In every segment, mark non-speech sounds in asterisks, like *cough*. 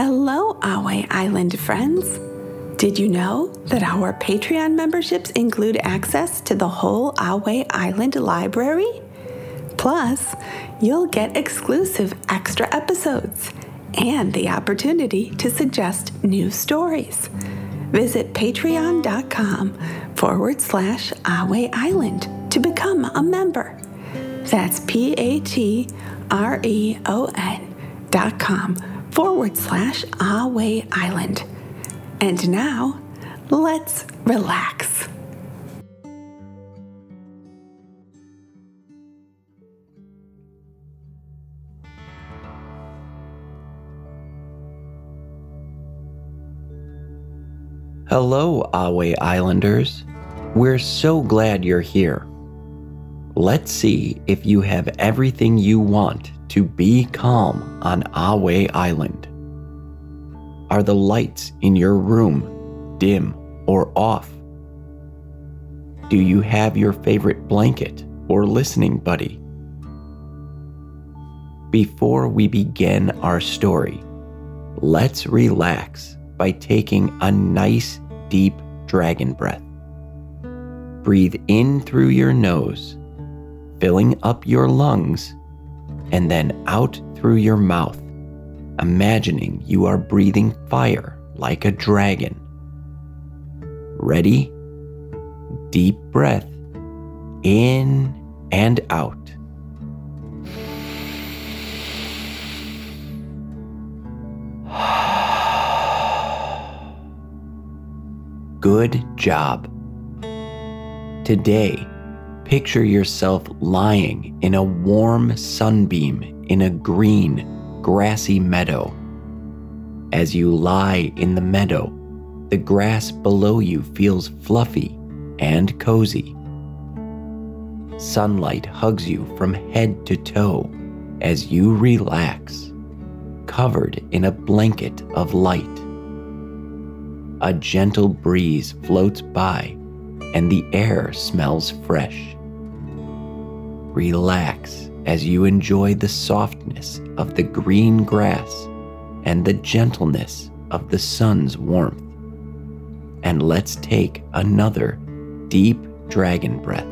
Hello, Ahway Island friends. Did you know that our Patreon memberships include access to the whole Ahway Island library? Plus, you'll get exclusive extra episodes and the opportunity to suggest new stories. Visit patreon.com forward slash Ahway Island to become a member. That's P A T R E O N dot com forward slash Ahway Island. And now, let's relax. Hello, Ahway Islanders. We're so glad you're here. Let's see if you have everything you want to be calm on Ahway Island. Are the lights in your room dim or off? Do you have your favorite blanket or listening buddy? Before we begin our story, let's relax by taking a nice deep dragon breath. Breathe in through your nose, filling up your lungs, and then out through your mouth, imagining you are breathing fire like a dragon. Ready? Deep breath in and out. *sighs* Good job. Today, picture yourself lying in a warm sunbeam in a green, grassy meadow. As you lie in the meadow, the grass below you feels fluffy and cozy. Sunlight hugs you from head to toe as you relax, covered in a blanket of light a gentle breeze floats by and the air smells fresh. Relax as you enjoy the softness of the green grass and the gentleness of the sun's warmth. And let's take another deep dragon breath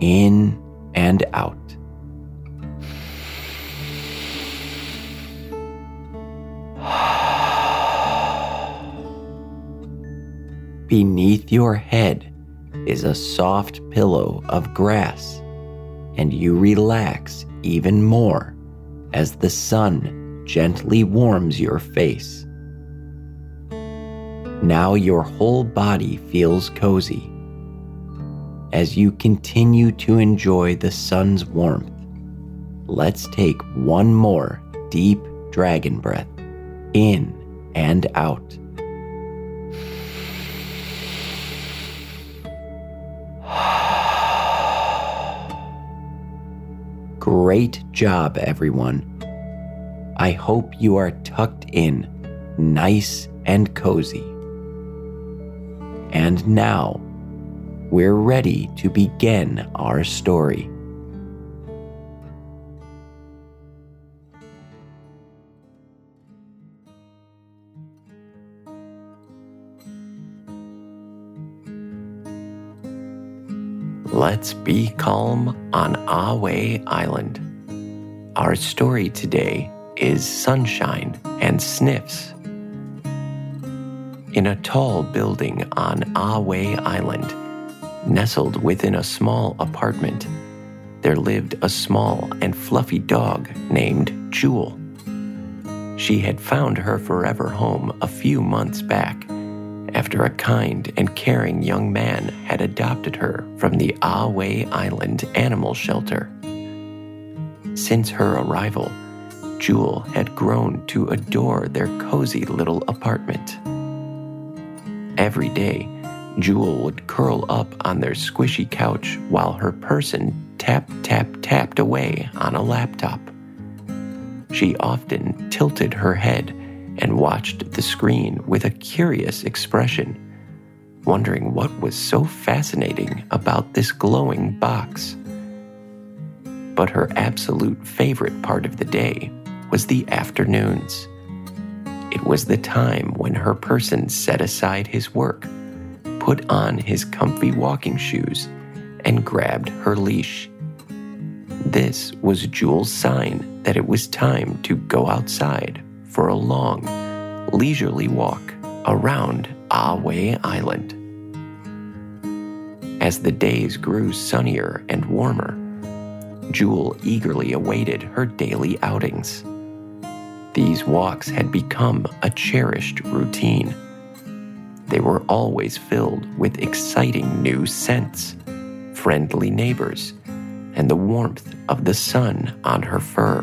in and out. *sighs* Beneath your head is a soft pillow of grass, and you relax even more as the sun gently warms your face. Now your whole body feels cozy. As you continue to enjoy the sun's warmth, let's take one more deep dragon breath in and out. Great job, everyone. I hope you are tucked in, nice and cozy. And now, we're ready to begin our story. Let's be calm on Ahway Island. Our story today is Sunshine and Sniffs. In a tall building on Ahway Island, nestled within a small apartment, there lived a small and fluffy dog named Jewel. She had found her forever home a few months back after a kind and caring young man had adopted her from the Ahway Island Animal Shelter. Since her arrival, Jewel had grown to adore their cozy little apartment. Every day, Jewel would curl up on their squishy couch while her person tap, tap, tapped away on a laptop. She often tilted her head and watched the screen with a curious expression, wondering what was so fascinating about this glowing box. But her absolute favorite part of the day was the afternoons. it was the time when her person set aside his work, put on his comfy walking shoes, and grabbed her leash. This was Jewel's sign that it was time to go outside for a long, leisurely walk around Ahway Island. As the days grew sunnier and warmer, Jewel eagerly awaited her daily outings. These walks had become a cherished routine. They were always filled with exciting new scents, friendly neighbors, and the warmth of the sun on her fur.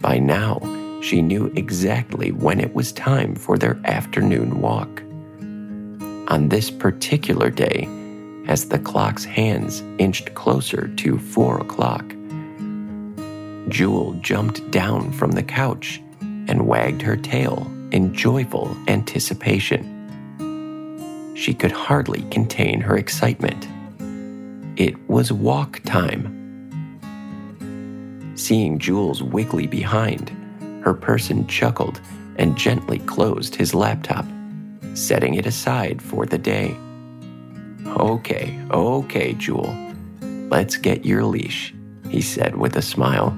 By now, she knew exactly when it was time for their afternoon walk. On this particular day, as the clock's hands inched closer to four o'clock, Jewel jumped down from the couch and wagged her tail in joyful anticipation. She could hardly contain her excitement. It was walk time. Seeing Jewel's wiggly behind, her person chuckled and gently closed his laptop, setting it aside for the day. Okay, okay, Jewel. Let's get your leash, he said with a smile.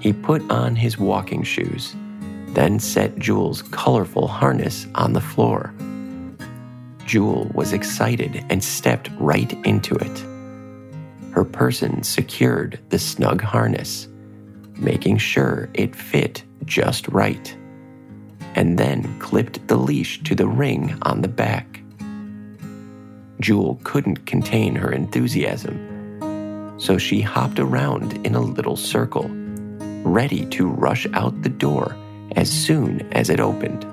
He put on his walking shoes, then set Jewel's colorful harness on the floor. Jewel was excited and stepped right into it. Her person secured the snug harness, making sure it fit just right, and then clipped the leash to the ring on the back. Jewel couldn't contain her enthusiasm, so she hopped around in a little circle ready to rush out the door as soon as it opened.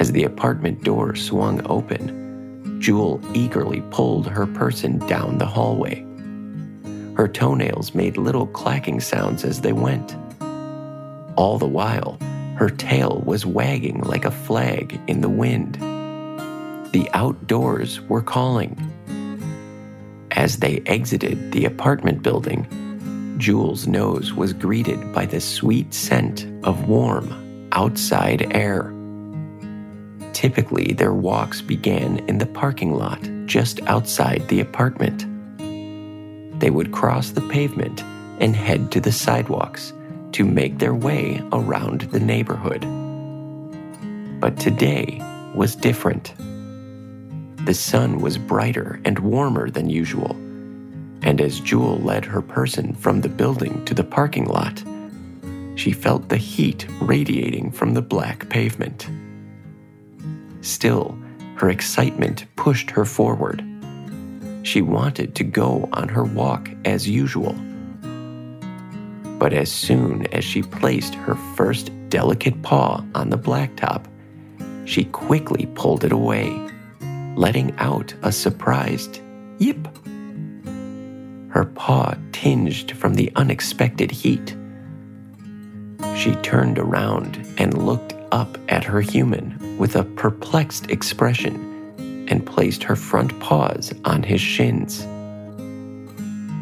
As the apartment door swung open, Jewel eagerly pulled her person down the hallway. Her toenails made little clacking sounds as they went. All the while, her tail was wagging like a flag in the wind. The outdoors were calling. As they exited the apartment building, Jewel's nose was greeted by the sweet scent of warm, outside air. Typically, their walks began in the parking lot just outside the apartment. They would cross the pavement and head to the sidewalks to make their way around the neighborhood. But today was different. The sun was brighter and warmer than usual and as Jewel led her person from the building to the parking lot, she felt the heat radiating from the black pavement. Still, her excitement pushed her forward. She wanted to go on her walk as usual. But as soon as she placed her first delicate paw on the blacktop, she quickly pulled it away, letting out a surprised yip her paw tinged from the unexpected heat. She turned around and looked up at her human with a perplexed expression and placed her front paws on his shins.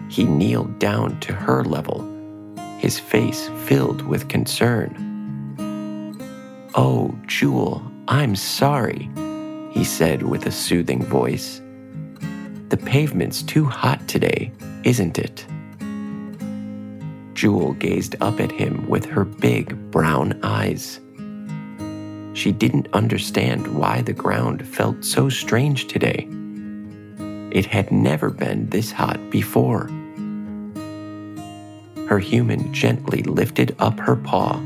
He kneeled down to her level, his face filled with concern. Oh, Jewel, I'm sorry, he said with a soothing voice. The pavement's too hot today isn't it? Jewel gazed up at him with her big brown eyes. She didn't understand why the ground felt so strange today. It had never been this hot before. Her human gently lifted up her paw,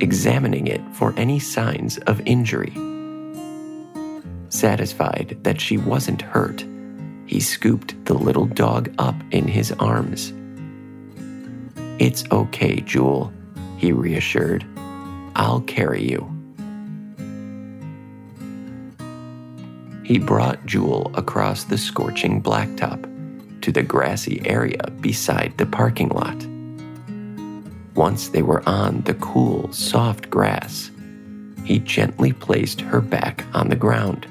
examining it for any signs of injury. Satisfied that she wasn't hurt, he scooped the little dog up in his arms. It's okay, Jewel, he reassured. I'll carry you. He brought Jewel across the scorching blacktop to the grassy area beside the parking lot. Once they were on the cool, soft grass, he gently placed her back on the ground.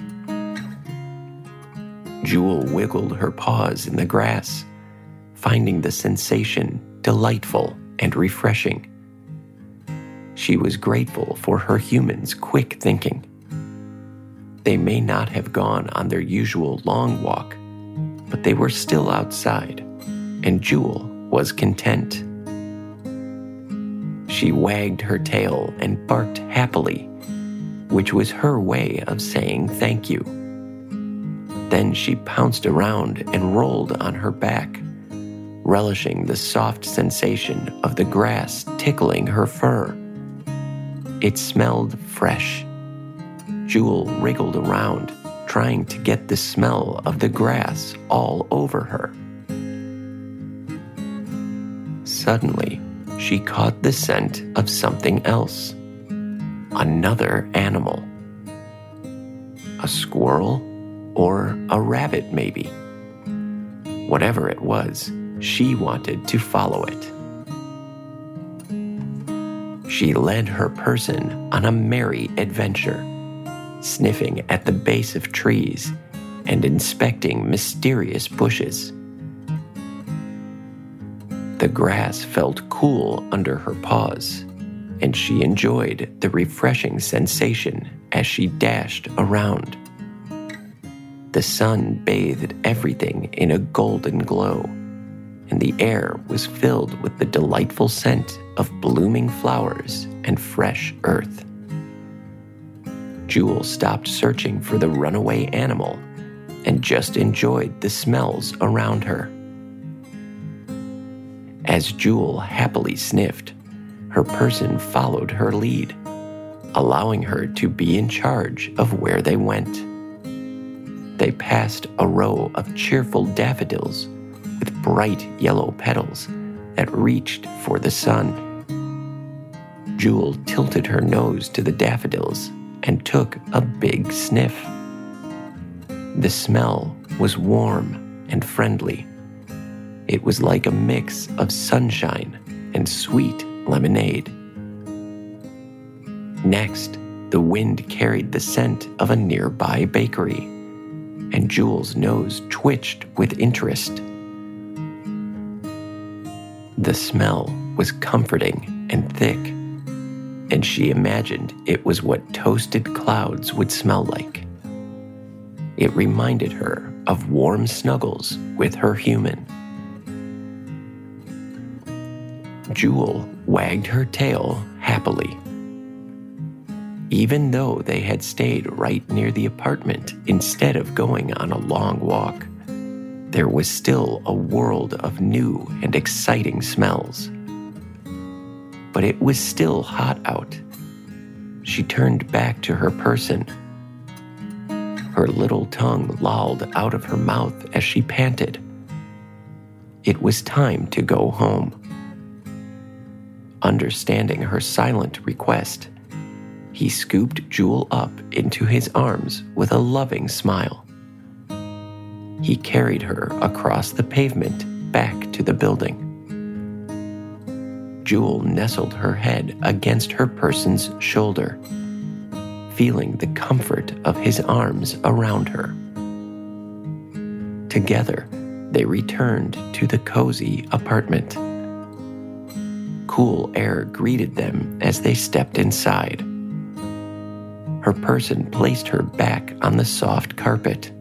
Jewel wiggled her paws in the grass, finding the sensation delightful and refreshing. She was grateful for her human's quick thinking. They may not have gone on their usual long walk, but they were still outside, and Jewel was content. She wagged her tail and barked happily, which was her way of saying thank you. Then she pounced around and rolled on her back, relishing the soft sensation of the grass tickling her fur. It smelled fresh Jewel wriggled around, trying to get the smell of the grass all over her. Suddenly, she caught the scent of something else another animal. A squirrel or a rabbit, maybe. Whatever it was, she wanted to follow it. She led her person on a merry adventure sniffing at the base of trees and inspecting mysterious bushes. The grass felt cool under her paws, and she enjoyed the refreshing sensation as she dashed around. The sun bathed everything in a golden glow, and the air was filled with the delightful scent of blooming flowers and fresh earth. Jewel stopped searching for the runaway animal and just enjoyed the smells around her. As Jewel happily sniffed, her person followed her lead, allowing her to be in charge of where they went. They passed a row of cheerful daffodils with bright yellow petals that reached for the sun. Jewel tilted her nose to the daffodils and took a big sniff. The smell was warm and friendly. It was like a mix of sunshine and sweet lemonade. Next, the wind carried the scent of a nearby bakery, and Jewel's nose twitched with interest. The smell was comforting and thick and she imagined it was what toasted clouds would smell like. It reminded her of warm snuggles with her human. Jewel wagged her tail happily. Even though they had stayed right near the apartment instead of going on a long walk, there was still a world of new and exciting smells but it was still hot out. She turned back to her person. Her little tongue lolled out of her mouth as she panted. It was time to go home. Understanding her silent request, he scooped Jewel up into his arms with a loving smile. He carried her across the pavement back to the building. Jewel nestled her head against her person's shoulder, feeling the comfort of his arms around her. Together, they returned to the cozy apartment. Cool air greeted them as they stepped inside. Her person placed her back on the soft carpet.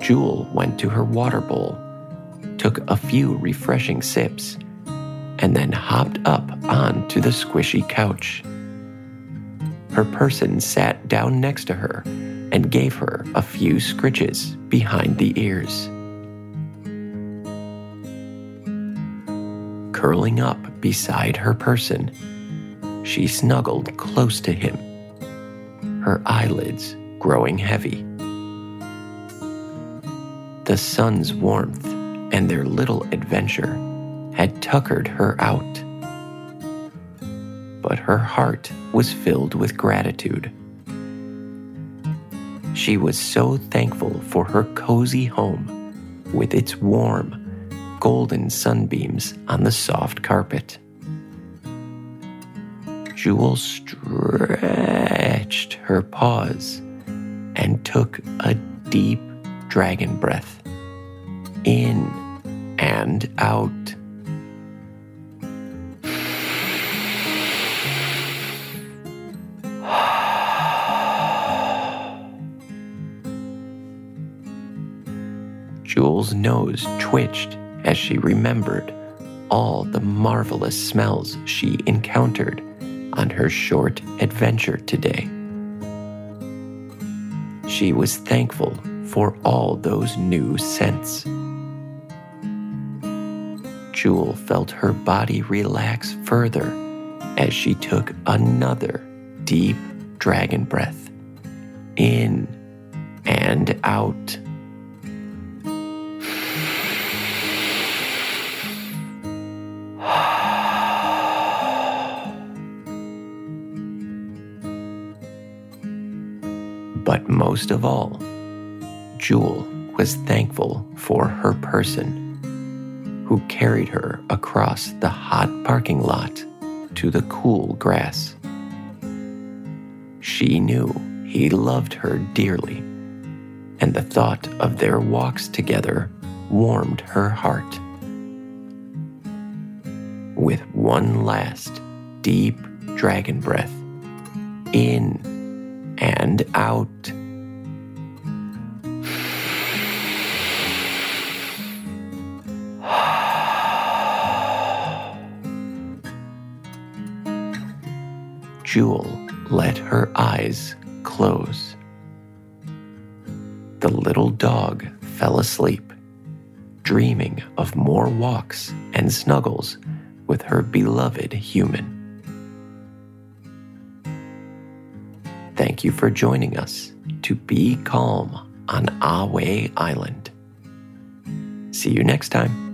Jewel went to her water bowl, took a few refreshing sips, and then hopped up onto the squishy couch. Her person sat down next to her and gave her a few scritches behind the ears. Curling up beside her person, she snuggled close to him, her eyelids growing heavy. The sun's warmth and their little adventure had tuckered her out. But her heart was filled with gratitude. She was so thankful for her cozy home with its warm, golden sunbeams on the soft carpet. Jewel stretched her paws and took a deep dragon breath in and out. Jewel's nose twitched as she remembered all the marvelous smells she encountered on her short adventure today. She was thankful for all those new scents. Jewel felt her body relax further as she took another deep dragon breath in and out. But most of all, Jewel was thankful for her person who carried her across the hot parking lot to the cool grass. She knew he loved her dearly, and the thought of their walks together warmed her heart. With one last deep dragon breath, in and out. *sighs* Jewel let her eyes close. The little dog fell asleep, dreaming of more walks and snuggles with her beloved human. Thank you for joining us to be calm on Ahway Island. See you next time.